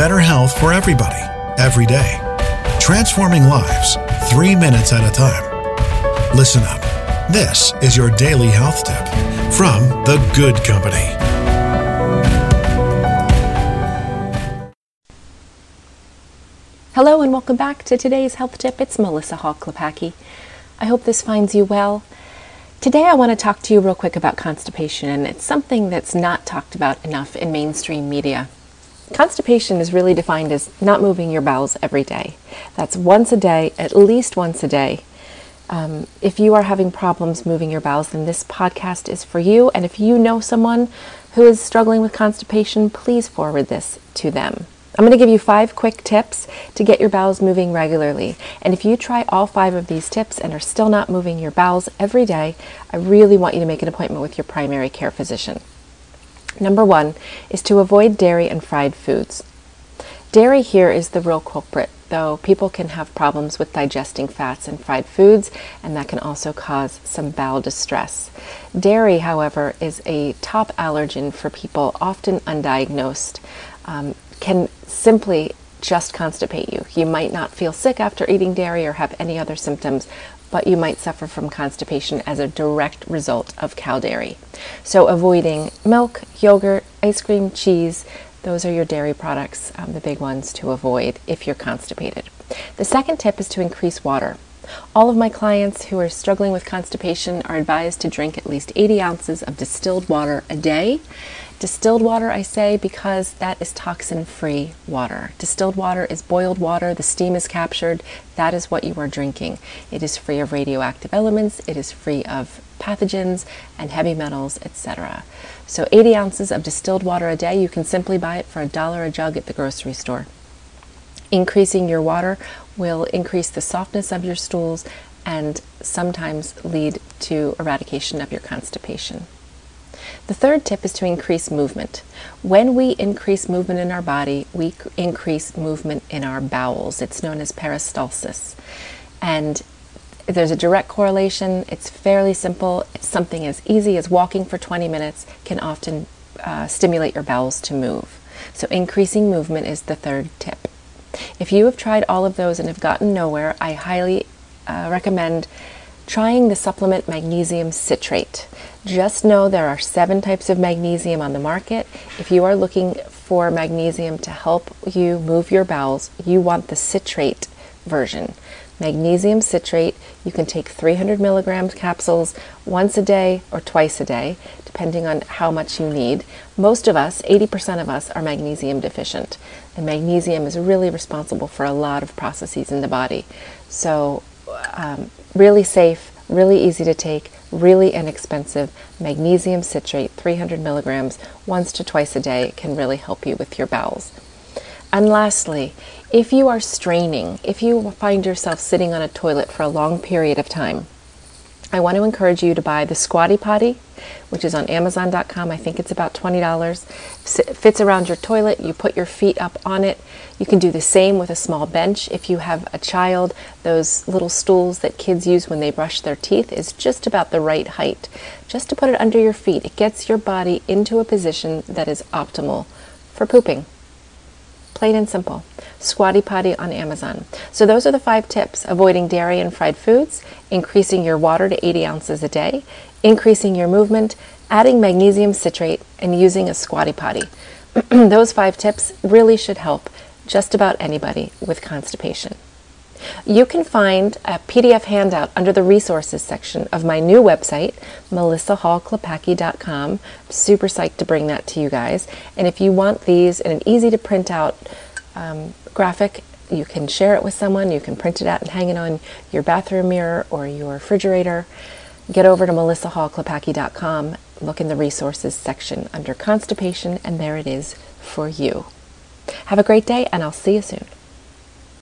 better health for everybody, every day. Transforming lives, three minutes at a time. Listen up. This is your daily health tip from The Good Company. Hello and welcome back to today's health tip. It's Melissa Klepacki. I hope this finds you well. Today I want to talk to you real quick about constipation, and it's something that's not talked about enough in mainstream media. Constipation is really defined as not moving your bowels every day. That's once a day, at least once a day. Um, if you are having problems moving your bowels, then this podcast is for you. And if you know someone who is struggling with constipation, please forward this to them. I'm going to give you five quick tips to get your bowels moving regularly. And if you try all five of these tips and are still not moving your bowels every day, I really want you to make an appointment with your primary care physician. Number one is to avoid dairy and fried foods. Dairy here is the real culprit, though people can have problems with digesting fats and fried foods, and that can also cause some bowel distress. Dairy, however, is a top allergen for people often undiagnosed. Um, can simply just constipate you. You might not feel sick after eating dairy or have any other symptoms, but you might suffer from constipation as a direct result of cow dairy. So, avoiding milk, yogurt, ice cream, cheese, those are your dairy products, um, the big ones to avoid if you're constipated. The second tip is to increase water. All of my clients who are struggling with constipation are advised to drink at least 80 ounces of distilled water a day. Distilled water, I say, because that is toxin free water. Distilled water is boiled water, the steam is captured. That is what you are drinking. It is free of radioactive elements, it is free of pathogens and heavy metals, etc. So, 80 ounces of distilled water a day, you can simply buy it for a dollar a jug at the grocery store. Increasing your water will increase the softness of your stools and sometimes lead to eradication of your constipation. The third tip is to increase movement. When we increase movement in our body, we increase movement in our bowels. It's known as peristalsis. And there's a direct correlation. It's fairly simple. Something as easy as walking for 20 minutes can often uh, stimulate your bowels to move. So, increasing movement is the third tip. If you have tried all of those and have gotten nowhere, I highly uh, recommend trying the supplement magnesium citrate. Just know there are seven types of magnesium on the market. If you are looking for magnesium to help you move your bowels, you want the citrate version. Magnesium citrate, you can take 300 milligrams capsules once a day or twice a day, depending on how much you need. Most of us, 80% of us, are magnesium deficient. And magnesium is really responsible for a lot of processes in the body. So, um, really safe, really easy to take, really inexpensive magnesium citrate, 300 milligrams, once to twice a day can really help you with your bowels. And lastly, if you are straining, if you find yourself sitting on a toilet for a long period of time, I want to encourage you to buy the Squatty Potty, which is on Amazon.com. I think it's about $20. It fits around your toilet. You put your feet up on it. You can do the same with a small bench. If you have a child, those little stools that kids use when they brush their teeth is just about the right height. Just to put it under your feet, it gets your body into a position that is optimal for pooping. Plain and simple. Squatty Potty on Amazon. So, those are the five tips avoiding dairy and fried foods, increasing your water to 80 ounces a day, increasing your movement, adding magnesium citrate, and using a Squatty Potty. those five tips really should help just about anybody with constipation. You can find a PDF handout under the resources section of my new website, melissahallklepacki.com. Super psyched to bring that to you guys. And if you want these in an easy to print out um, graphic, you can share it with someone. You can print it out and hang it on your bathroom mirror or your refrigerator. Get over to melissahallklepacki.com, look in the resources section under constipation, and there it is for you. Have a great day, and I'll see you soon.